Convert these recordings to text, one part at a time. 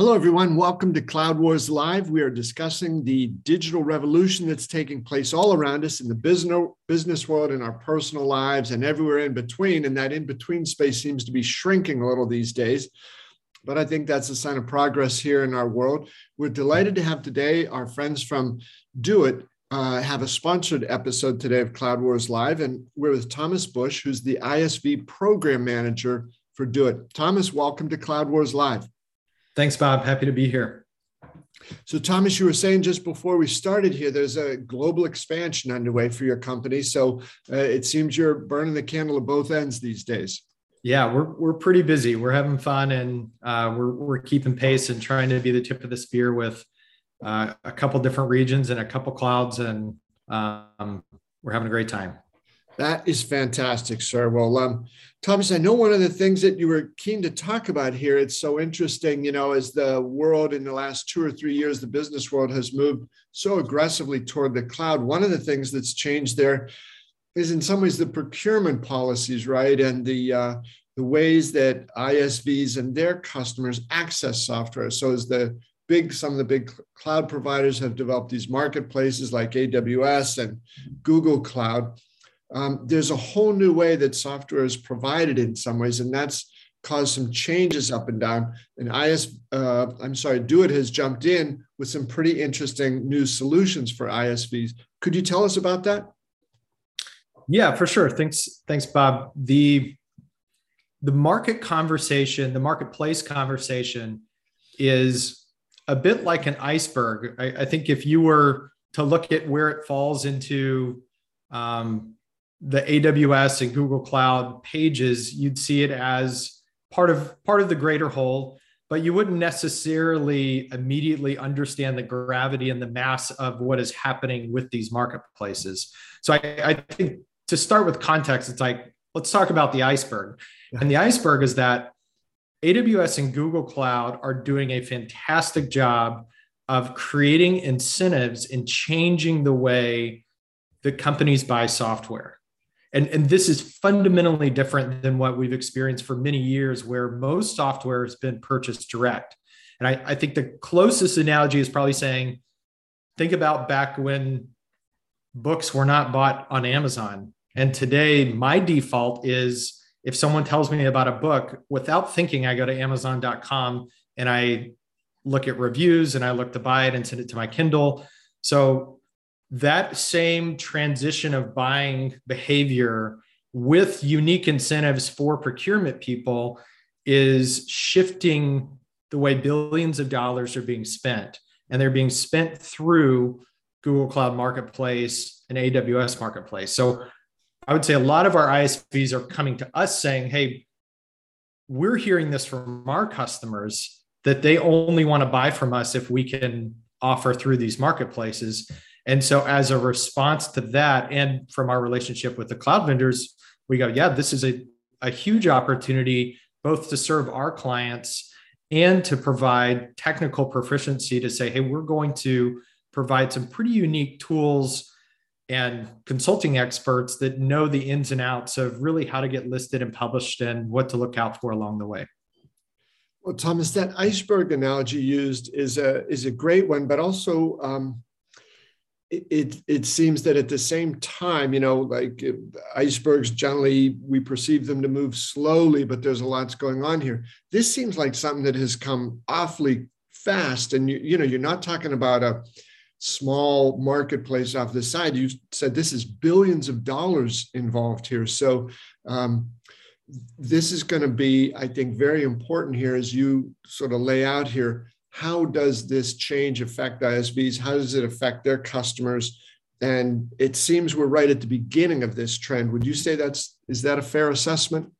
Hello, everyone. Welcome to Cloud Wars Live. We are discussing the digital revolution that's taking place all around us in the business, world, in our personal lives, and everywhere in between. And that in between space seems to be shrinking a little these days. But I think that's a sign of progress here in our world. We're delighted to have today our friends from DoiT uh, have a sponsored episode today of Cloud Wars Live. And we're with Thomas Bush, who's the ISV program manager for DoiT. Thomas, welcome to Cloud Wars Live. Thanks, Bob. Happy to be here. So, Thomas, you were saying just before we started here, there's a global expansion underway for your company. So, uh, it seems you're burning the candle at both ends these days. Yeah, we're we're pretty busy. We're having fun, and uh, we're we're keeping pace and trying to be the tip of the spear with uh, a couple different regions and a couple clouds, and um, we're having a great time. That is fantastic, sir. Well, um, Thomas, I know one of the things that you were keen to talk about here. It's so interesting, you know, as the world in the last two or three years, the business world has moved so aggressively toward the cloud. One of the things that's changed there is, in some ways, the procurement policies, right, and the uh, the ways that ISVs and their customers access software. So, as the big some of the big cloud providers have developed these marketplaces like AWS and Google Cloud um, there's a whole new way that software is provided in some ways, and that's caused some changes up and down. And IS, uh, I'm sorry, DoiT has jumped in with some pretty interesting new solutions for ISVs. Could you tell us about that? Yeah, for sure. Thanks, thanks, Bob. The the market conversation, the marketplace conversation, is a bit like an iceberg. I, I think if you were to look at where it falls into um, the AWS and Google Cloud pages, you'd see it as part of part of the greater whole, but you wouldn't necessarily immediately understand the gravity and the mass of what is happening with these marketplaces. So I, I think to start with context, it's like let's talk about the iceberg. Yeah. And the iceberg is that AWS and Google Cloud are doing a fantastic job of creating incentives and changing the way that companies buy software. And, and this is fundamentally different than what we've experienced for many years, where most software has been purchased direct. And I, I think the closest analogy is probably saying, think about back when books were not bought on Amazon. And today, my default is if someone tells me about a book, without thinking, I go to Amazon.com and I look at reviews and I look to buy it and send it to my Kindle. So that same transition of buying behavior with unique incentives for procurement people is shifting the way billions of dollars are being spent. And they're being spent through Google Cloud Marketplace and AWS Marketplace. So I would say a lot of our ISVs are coming to us saying, hey, we're hearing this from our customers that they only want to buy from us if we can offer through these marketplaces. And so, as a response to that, and from our relationship with the cloud vendors, we go, yeah, this is a, a huge opportunity both to serve our clients and to provide technical proficiency to say, hey, we're going to provide some pretty unique tools and consulting experts that know the ins and outs of really how to get listed and published and what to look out for along the way. Well, Thomas, that iceberg analogy used is a is a great one, but also um, it, it seems that at the same time, you know, like icebergs generally we perceive them to move slowly, but there's a lot's going on here. This seems like something that has come awfully fast, and you you know you're not talking about a small marketplace off the side. You said this is billions of dollars involved here, so. Um, this is going to be, I think, very important here as you sort of lay out here how does this change affect ISVs? How does it affect their customers? And it seems we're right at the beginning of this trend. Would you say that's is that a fair assessment?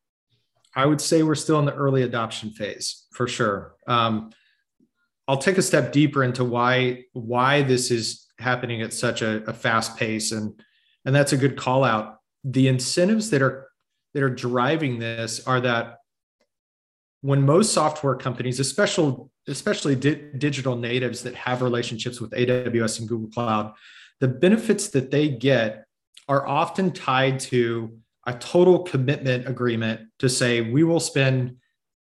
I would say we're still in the early adoption phase for sure. Um, I'll take a step deeper into why why this is happening at such a, a fast pace, and and that's a good call out. The incentives that are that are driving this are that when most software companies, especially especially di- digital natives that have relationships with AWS and Google Cloud, the benefits that they get are often tied to a total commitment agreement to say we will spend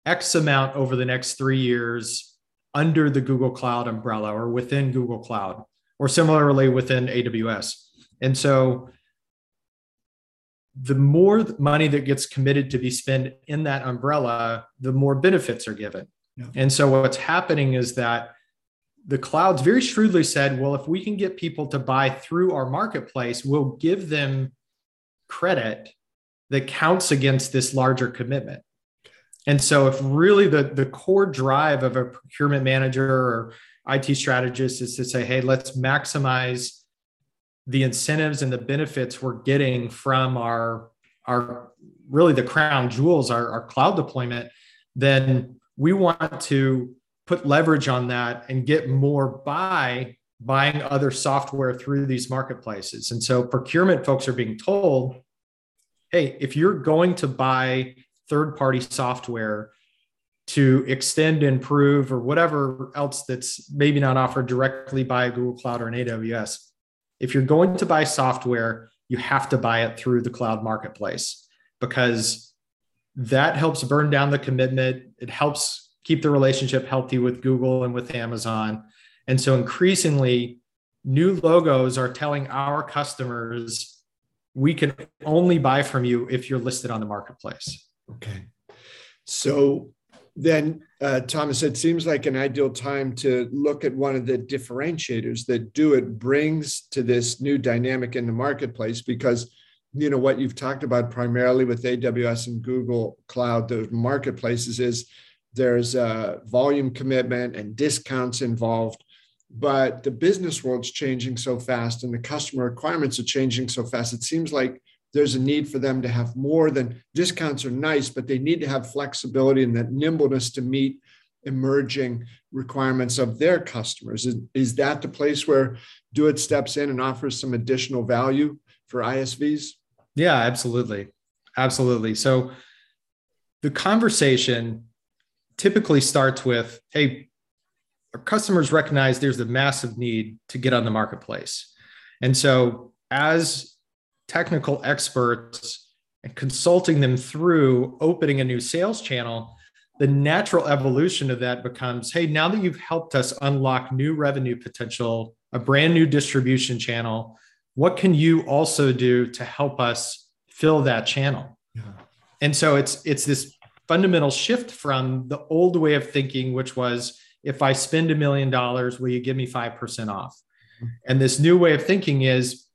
X amount over the next three years under the Google Cloud umbrella or within Google Cloud, or similarly within AWS. And so the more money that gets committed to be spent in that umbrella, the more benefits are given. And so what's happening is that the clouds very shrewdly said, well, if we can get people to buy through our marketplace, we'll give them credit that counts against this larger commitment. And so if really the, the core drive of a procurement manager or IT strategist is to say, hey, let's maximize the incentives and the benefits we're getting from our our really the crown jewels our, our cloud deployment then we want to put leverage on that and get more by buying other software through these marketplaces. And so procurement folks are being told hey if you're going to buy third party software to extend improve or whatever else that's maybe not offered directly by google cloud or an aws if you're going to buy software, you have to buy it through the cloud marketplace because that helps burn down the commitment. It helps keep the relationship healthy with Google and with Amazon. And so increasingly, new logos are telling our customers, we can only buy from you if you're listed on the marketplace. Okay. So then uh, Thomas, it seems like an ideal time to look at one of the differentiators that DoiT brings to this new dynamic in the marketplace because you know what you've talked about primarily with AWS and Google Cloud, those marketplaces is there's a volume commitment and discounts involved. But the business world's changing so fast and the customer requirements are changing so fast. It seems like there's a need for them to have more than discounts are nice, but they need to have flexibility and that nimbleness to meet emerging requirements of their customers. Is, is that the place where DoiT steps in and offers some additional value for ISVs? Yeah, absolutely. Absolutely. So the conversation typically starts with hey, our customers recognize there's a massive need to get on the marketplace. And so as technical experts and consulting them through opening a new sales channel, the natural evolution of that becomes hey, now that you've helped us unlock new revenue potential, a brand new distribution channel, what can you also do to help us fill that channel? Yeah. And so it's it's this fundamental shift from the old way of thinking, which was if I spend a million dollars, will you give me 5% off? Mm-hmm. And this new way of thinking is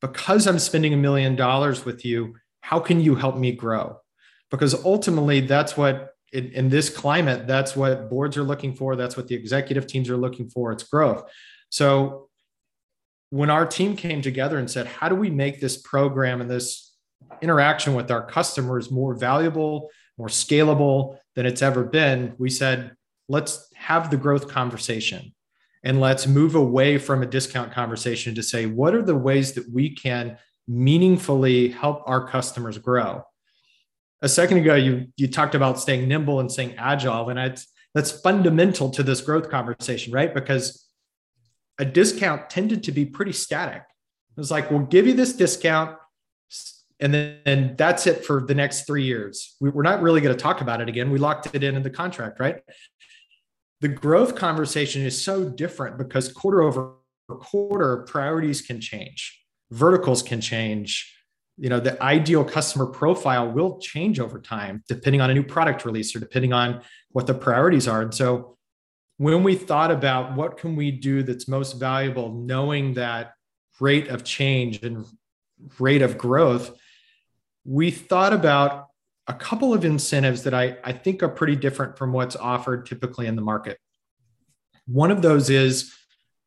because I'm spending a million dollars with you, how can you help me grow? Because ultimately, that's what in, in, this climate, that's what boards are looking for. That's what the executive teams are looking for. It's growth. So when our team came together and said, how do we make this program and this interaction with our customers more valuable, more scalable than it's ever been? We said, let's have the growth conversation and let's move away from a discount conversation to say what are the ways that we can meaningfully help our customers grow a second ago you you talked about staying nimble and staying agile and that's that's fundamental to this growth conversation right because a discount tended to be pretty static. It was like we'll give you this discount and then and that's it for the next three years. We, we're not really going to talk about it again. We locked it in in the contract right? The growth conversation is so different because quarter over quarter priorities can change verticals can change. You know the ideal customer profile will change over time depending on a new product release or depending on what the priorities are. And so when we thought about what can we do that's most valuable knowing that rate of change and rate of growth we thought about a couple of incentives that I, I think are pretty different from what's offered typically in the market. One of those is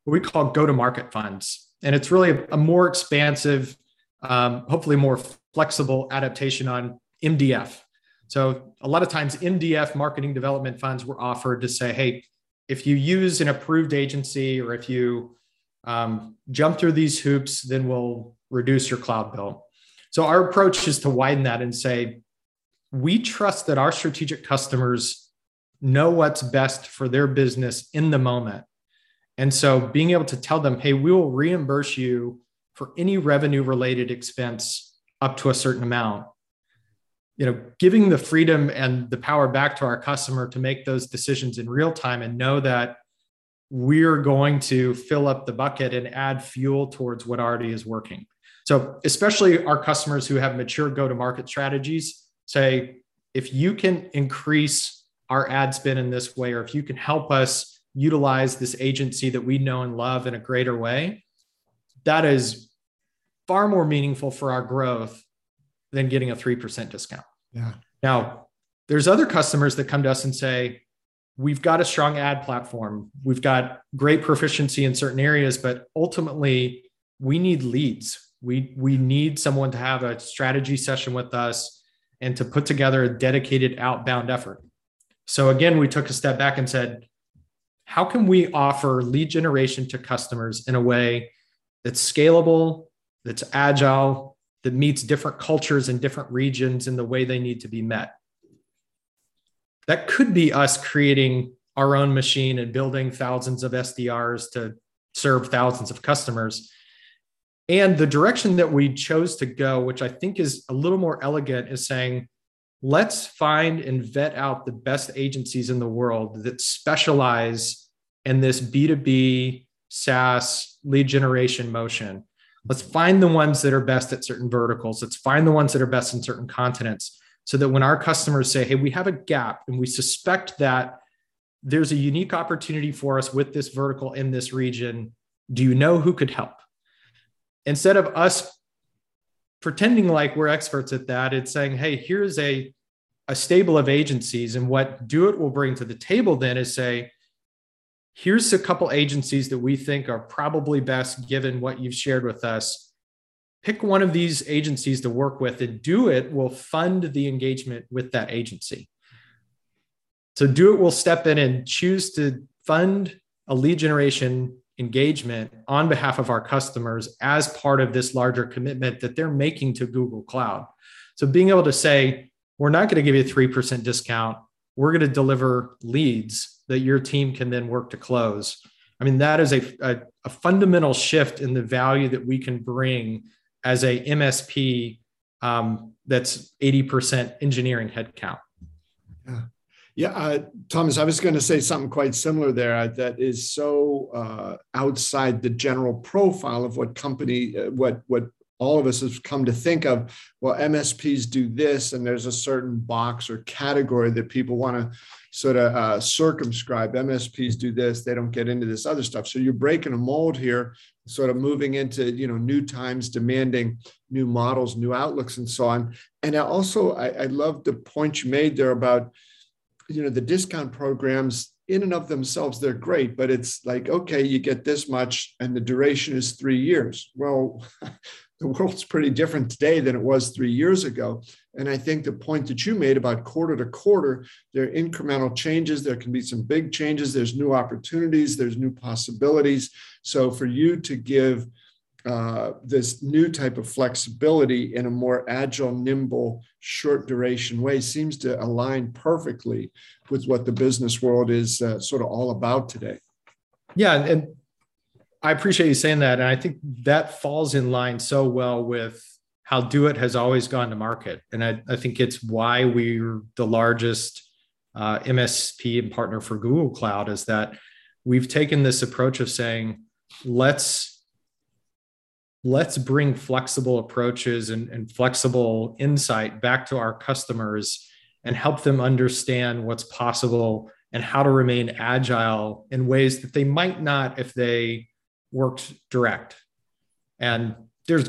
what we call go to market funds. And it's really a, a more expansive, um, hopefully more flexible adaptation on MDF. So a lot of times MDF marketing development funds were offered to say, hey, if you use an approved agency or if you um, jump through these hoops, then we'll reduce your cloud bill. So our approach is to widen that and say, we trust that our strategic customers know what's best for their business in the moment. And so being able to tell them, hey, we will reimburse you for any revenue related expense up to a certain amount. You know giving the freedom and the power back to our customer to make those decisions in real time and know that we're going to fill up the bucket and add fuel towards what already is working. So especially our customers who have mature go to market strategies say if you can increase our ad spend in this way or if you can help us utilize this agency that we know and love in a greater way that is far more meaningful for our growth than getting a 3% discount. Yeah. Now, there's other customers that come to us and say, we've got a strong ad platform, we've got great proficiency in certain areas, but ultimately we need leads. We, we need someone to have a strategy session with us and to put together a dedicated outbound effort. So again, we took a step back and said, how can we offer lead generation to customers in a way that's scalable, that's agile, that meets different cultures and different regions in the way they need to be met. That could be us creating our own machine and building thousands of SDRs to serve thousands of customers. And the direction that we chose to go, which I think is a little more elegant, is saying, let's find and vet out the best agencies in the world that specialize in this B2B SaaS lead generation motion Let's find the ones that are best at certain verticals. Let's find the ones that are best in certain continents so that when our customers say, hey, we have a gap and we suspect that there's a unique opportunity for us with this vertical in this region, do you know who could help? Instead of us pretending like we're experts at that, it's saying, hey, here's a, a stable of agencies. And what DoiT will bring to the table then is say, here's a couple agencies that we think are probably best given what you've shared with us. Pick one of these agencies to work with and DoiT will fund the engagement with that agency. So DoiT will step in and choose to fund a lead generation engagement on behalf of our customers as part of this larger commitment that they're making to Google Cloud. So being able to say, we're not going to give you a 3% discount, we're going to deliver leads that your team can then work to close. I mean, that is a, a, a fundamental shift in the value that we can bring as a MSP um, that's 80% engineering headcount. Yeah. Yeah, uh, Thomas, I was going to say something quite similar there uh, that is so uh, outside the general profile of what company, uh, what what all of us have come to think of. Well, MSPs do this, and there's a certain box or category that people want to sort of uh, circumscribe. MSPs do this; they don't get into this other stuff. So you're breaking a mold here, sort of moving into you know new times, demanding new models, new outlooks, and so on. And I also I, I love the point you made there about you know the discount programs in and of themselves they're great but it's like okay you get this much and the duration is three years well the world's pretty different today than it was three years ago. And I think the point that you made about quarter to quarter, there are incremental changes. There can be some big changes. There's new opportunities. There's new possibilities. So for you to give uh, this new type of flexibility in a more agile, nimble, short duration way seems to align perfectly with what the business world is uh, sort of all about today. Yeah, and I appreciate you saying that. And I think that falls in line so well with how DoiT has always gone to market. And I, I think it's why we're the largest uh, MSP and partner for Google Cloud is that we've taken this approach of saying, let's let's bring flexible approaches and, and flexible insight back to our customers and help them understand what's possible and how to remain agile in ways that they might not if they works direct. And there's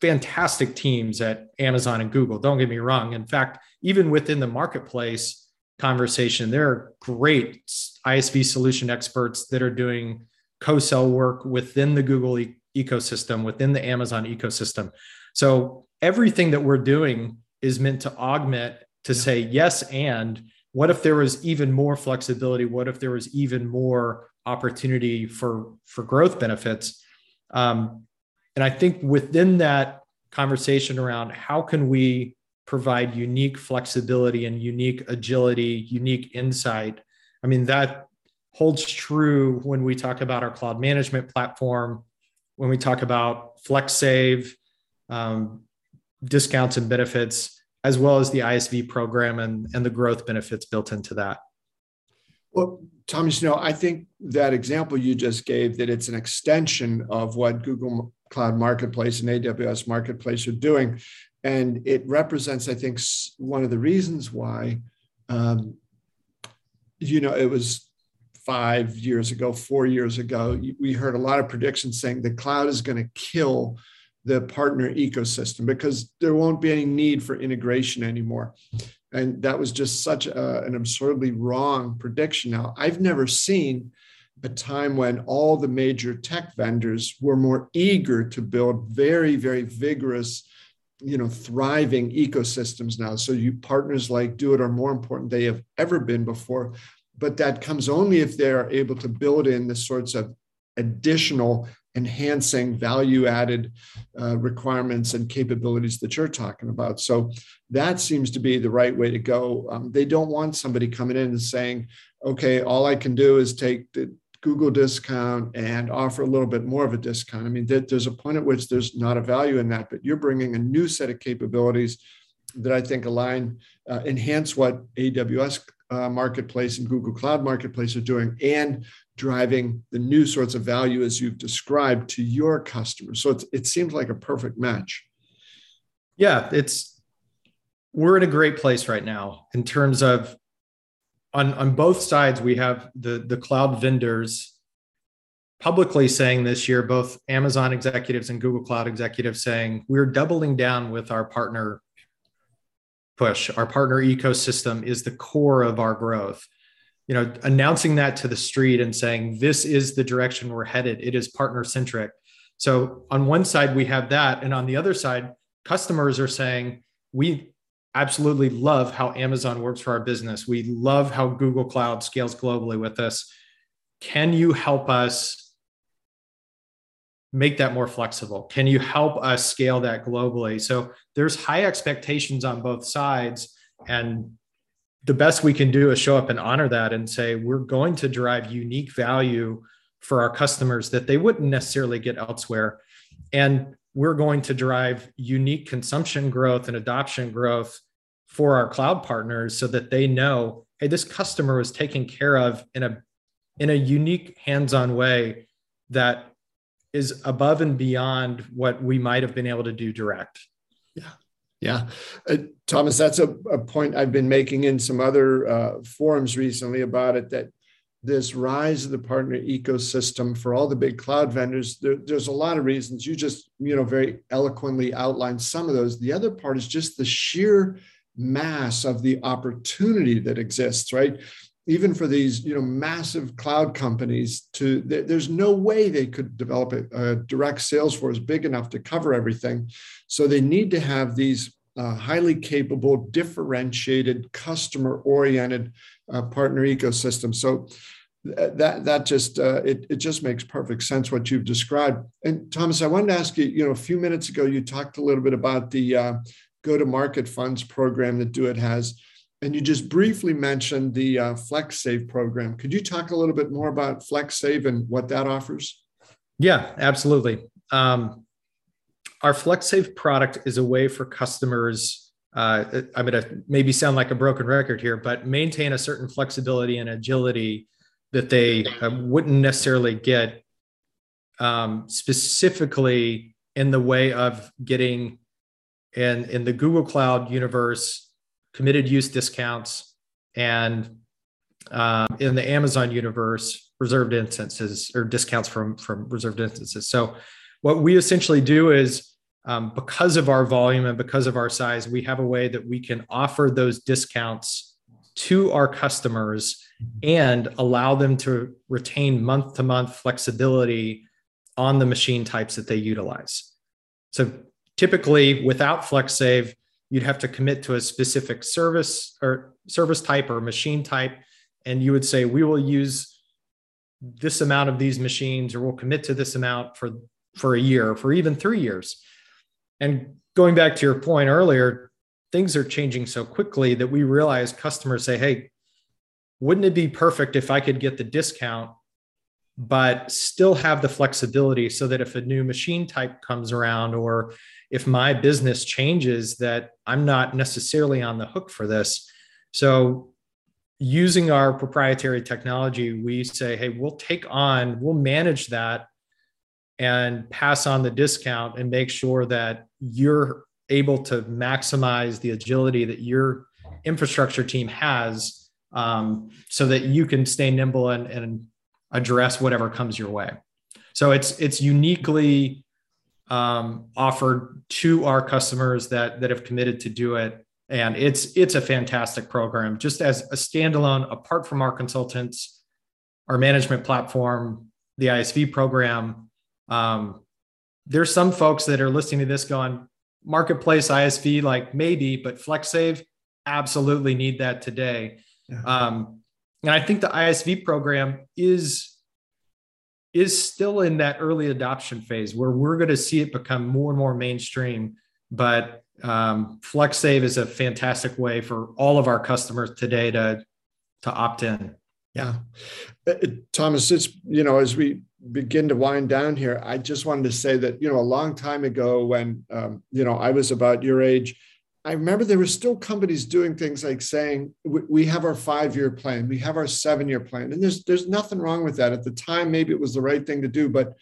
fantastic teams at Amazon and Google. Don't get me wrong. In fact, even within the marketplace conversation, there are great ISV solution experts that are doing co-sell work within the Google e- ecosystem, within the Amazon ecosystem. So everything that we're doing is meant to augment to say yes and what if there was even more flexibility what if there was even more opportunity for for growth benefits um, and i think within that conversation around how can we provide unique flexibility and unique agility unique insight i mean that holds true when we talk about our cloud management platform when we talk about FlexSave um, discounts and benefits as well as the ISV program and, and the growth benefits built into that. Well, Thomas, you know, I think that example you just gave that it's an extension of what Google Cloud Marketplace and AWS Marketplace are doing. And it represents, I think, one of the reasons why, um, you know, it was five years ago, four years ago, we heard a lot of predictions saying the cloud is going to kill the partner ecosystem because there won't be any need for integration anymore. And that was just such a, an absurdly wrong prediction. Now, I've never seen a time when all the major tech vendors were more eager to build very, very vigorous, you know, thriving ecosystems now. So you partners like DoiT are more important they have ever been before. But that comes only if they are able to build in the sorts of additional enhancing value added uh, requirements and capabilities that you're talking about. So that seems to be the right way to go. Um, they don't want somebody coming in and saying, okay, all I can do is take the Google discount and offer a little bit more of a discount. I mean, there's a point at which there's not a value in that, but you're bringing a new set of capabilities that I think align, uh, enhance what AWS uh, Marketplace and Google Cloud Marketplace are doing, and driving the new sorts of value as you've described to your customers. So it seems like a perfect match. Yeah, it's we're in a great place right now in terms of on on both sides we have the the cloud vendors publicly saying this year both Amazon executives and Google Cloud executives saying we're doubling down with our partner push. Our partner ecosystem is the core of our growth you know announcing that to the street and saying this is the direction we're headed. It is partner centric so on one side we have that. And on the other side customers are saying we absolutely love how amazon works for our business. We love how google cloud scales globally with us. Can you help us make that more flexible? Can you help us scale that globally? So there's high expectations on both sides. And the best we can do is show up and honor that and say we're going to drive unique value for our customers that they wouldn't necessarily get elsewhere. And we're going to drive unique consumption growth and adoption growth for our cloud partners so that they know hey this customer was taken care of in a in a unique hands-on way that is above and beyond what we might have been able to do direct. Yeah yeah. Uh, Thomas, that's a, a, point I've been making in some other uh, forums recently about it that this rise of the partner ecosystem for all the big cloud vendors, there, there's a lot of reasons. You just, you know, very eloquently outlined some of those. The other part is just the sheer mass of the opportunity that exists, right? Even for these you know massive cloud companies to there's no way they could develop a, a, direct sales force big enough to cover everything. So they need to have these uh, highly capable differentiated customer oriented uh, partner ecosystem. So that that just uh, it, it just makes perfect sense what you've described. And thomas i wanted to ask you you know a few minutes ago you talked a little bit about the uh, go to market funds program that DoiT has and you just briefly mentioned the uh, FlexSave program. Could you talk a little bit more about FlexSave and what that offers? Yeah, absolutely. Um, our FlexSave product is a way for customers. Uh, I'm going to maybe sound like a broken record here, but maintain a certain flexibility and agility that they uh, wouldn't necessarily get um, specifically in the way of getting in in the Google Cloud universe committed use discounts, and um, in the Amazon universe, reserved instances or discounts from from reserved instances. So, what we essentially do is um, because of our volume and because of our size, we have a way that we can offer those discounts to our customers and allow them to retain month to month flexibility on the machine types that they utilize. So typically without FlexSave, you'd have to commit to a specific service or service type or machine type. And you would say we will use this amount of these machines or we'll commit to this amount for for a year or for even 3 years. And going back to your point earlier things are changing so quickly that we realize customers say hey wouldn't it be perfect if i could get the discount but still have the flexibility so that if a new machine type comes around or if my business changes that i'm not necessarily on the hook for this. So using our proprietary technology we say hey we'll take on we'll manage that and pass on the discount and make sure that you're able to maximize the agility that your infrastructure team has um, so that you can stay nimble and, and address whatever comes your way. So it's it's uniquely um, offered to our customers that that have committed to DoiT. And it's it's a fantastic program. Just as a standalone apart from our consultants our management platform the isv program um, there's some folks that are listening to this going marketplace isv like maybe but flexsave absolutely need that today. Yeah. um, and i think the isv program is is still in that early adoption phase where we're going to see it become more and more mainstream but um, FlexSave is a fantastic way for all of our customers today to to opt in. Yeah, uh, uh, Thomas, it's you know as we begin to wind down here, I just wanted to say that you know a long time ago when um, you know I was about your age, I remember there were still companies doing things like saying we have our five year plan, we have our seven year plan, and there's there's nothing wrong with that. At the time, maybe it was the right thing to do, but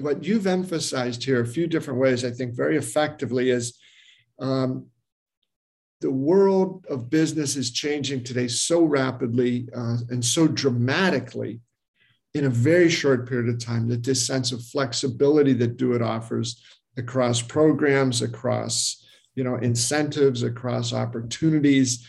what you've emphasized here a few different ways, I think, very effectively is um, the world of business is changing today so rapidly uh, and so dramatically in a very short period of time that this sense of flexibility that DoiT offers across programs across you know incentives across opportunities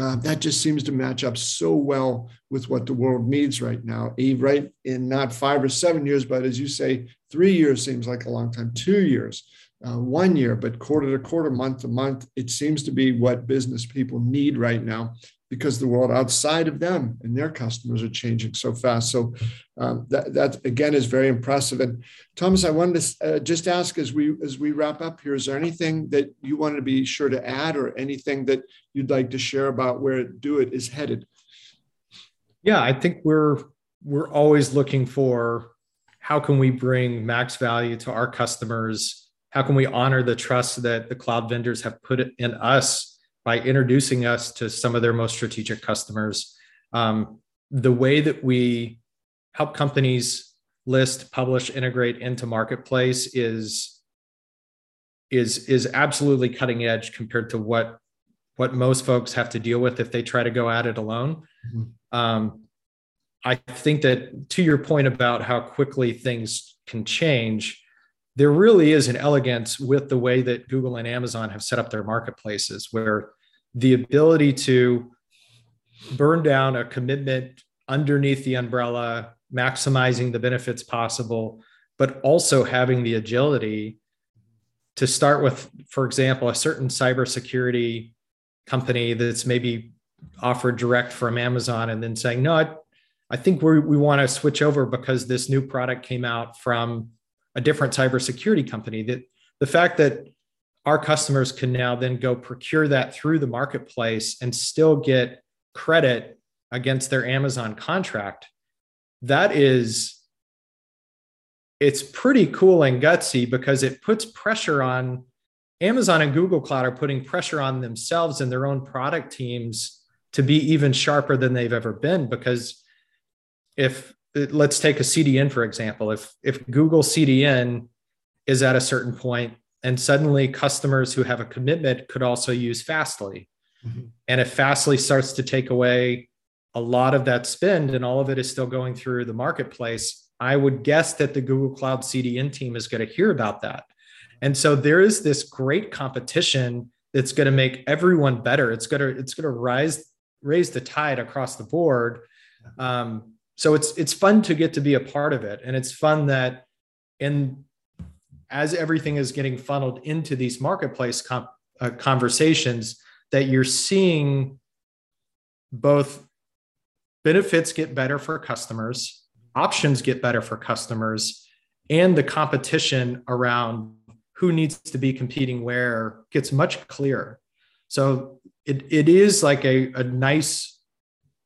uh, that just seems to match up so well with what the world needs right now. Right in not five or seven years but as you say three years seems like a long time two years uh, one year, but quarter to quarter, month to month, it seems to be what business people need right now because the world outside of them and their customers are changing so fast. So um, that, that again is very impressive. And Thomas, I wanted to uh, just ask as we as we wrap up here, is there anything that you wanted to be sure to add, or anything that you'd like to share about where DoiT is headed? Yeah, I think we're we're always looking for how can we bring max value to our customers how can we honor the trust that the cloud vendors have put in us by introducing us to some of their most strategic customers um, the way that we help companies list publish integrate into marketplace is is is absolutely cutting edge compared to what what most folks have to deal with if they try to go at it alone mm-hmm. um, i think that to your point about how quickly things can change there really is an elegance with the way that Google and Amazon have set up their marketplaces, where the ability to burn down a commitment underneath the umbrella, maximizing the benefits possible, but also having the agility to start with, for example, a certain cybersecurity company that's maybe offered direct from Amazon and then saying, no, I, I think we we want to switch over because this new product came out from a different cybersecurity company. That the fact that our customers can now then go procure that through the marketplace and still get credit against their Amazon contract, that is it's pretty cool and gutsy because it puts pressure on Amazon and Google Cloud are putting pressure on themselves and their own product teams to be even sharper than they've ever been because if let's take a CDN for example. If if Google CDN is at a certain point, and suddenly customers who have a commitment could also use Fastly, mm-hmm. and if Fastly starts to take away a lot of that spend, and all of it is still going through the marketplace, I would guess that the Google Cloud CDN team is going to hear about that. And so there is this great competition that's going to make everyone better. It's going to it's going to rise raise the tide across the board. Um, so it's it's fun to get to be a part of it and it's fun that in as everything is getting funneled into these marketplace uh, conversations that you're seeing both benefits get better for customers options get better for customers and the competition around who needs to be competing where gets much clearer so it, it is like a, a nice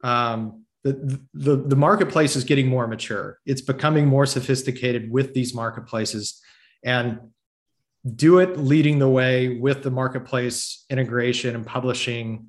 um, the, the, the marketplace is getting more mature. It's becoming more sophisticated with these marketplaces. And DoiT leading the way with the marketplace integration and publishing.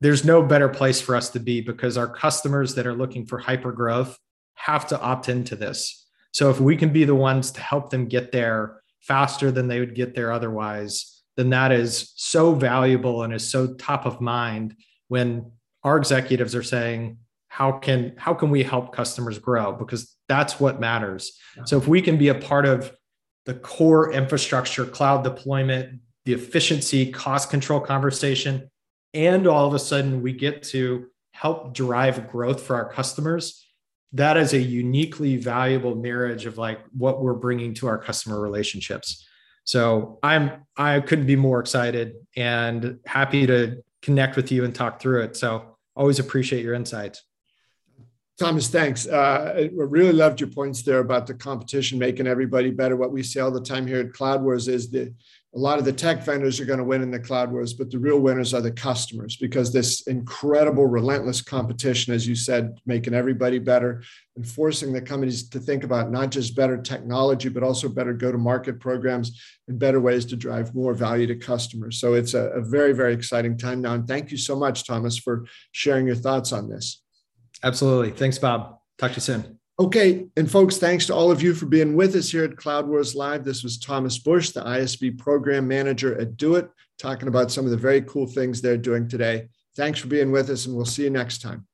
There's no better place for us to be because our customers that are looking for hyper growth have to opt into this. So if we can be the ones to help them get there faster than they would get there otherwise, then that is so valuable and is so top of mind when our executives are saying, how can how can we help customers grow? Because that's what matters. So if we can be a part of the core infrastructure cloud deployment the efficiency cost control conversation and all of a sudden we get to help drive growth for our customers. That is a uniquely valuable marriage of like what we're bringing to our customer relationships. So i'm i couldn't be more excited and happy to connect with you and talk through it. So always appreciate your insights Thomas, thanks. Uh, I really loved your points there about the competition making everybody better. What we see all the time here at Cloud Wars is that a lot of the tech vendors are going to win in the cloud wars, but the real winners are the customers because this incredible, relentless competition, as you said, making everybody better and forcing the companies to think about not just better technology, but also better go to market programs and better ways to drive more value to customers. So it's a, a very, very exciting time now. And thank you so much, Thomas, for sharing your thoughts on this. Absolutely. Thanks, Bob. Talk to you soon. Okay. And folks, thanks to all of you for being with us here at Cloud Wars Live. This was Thomas Bush, the ISV program manager at DoiT, talking about some of the very cool things they're doing today. Thanks for being with us, and we'll see you next time.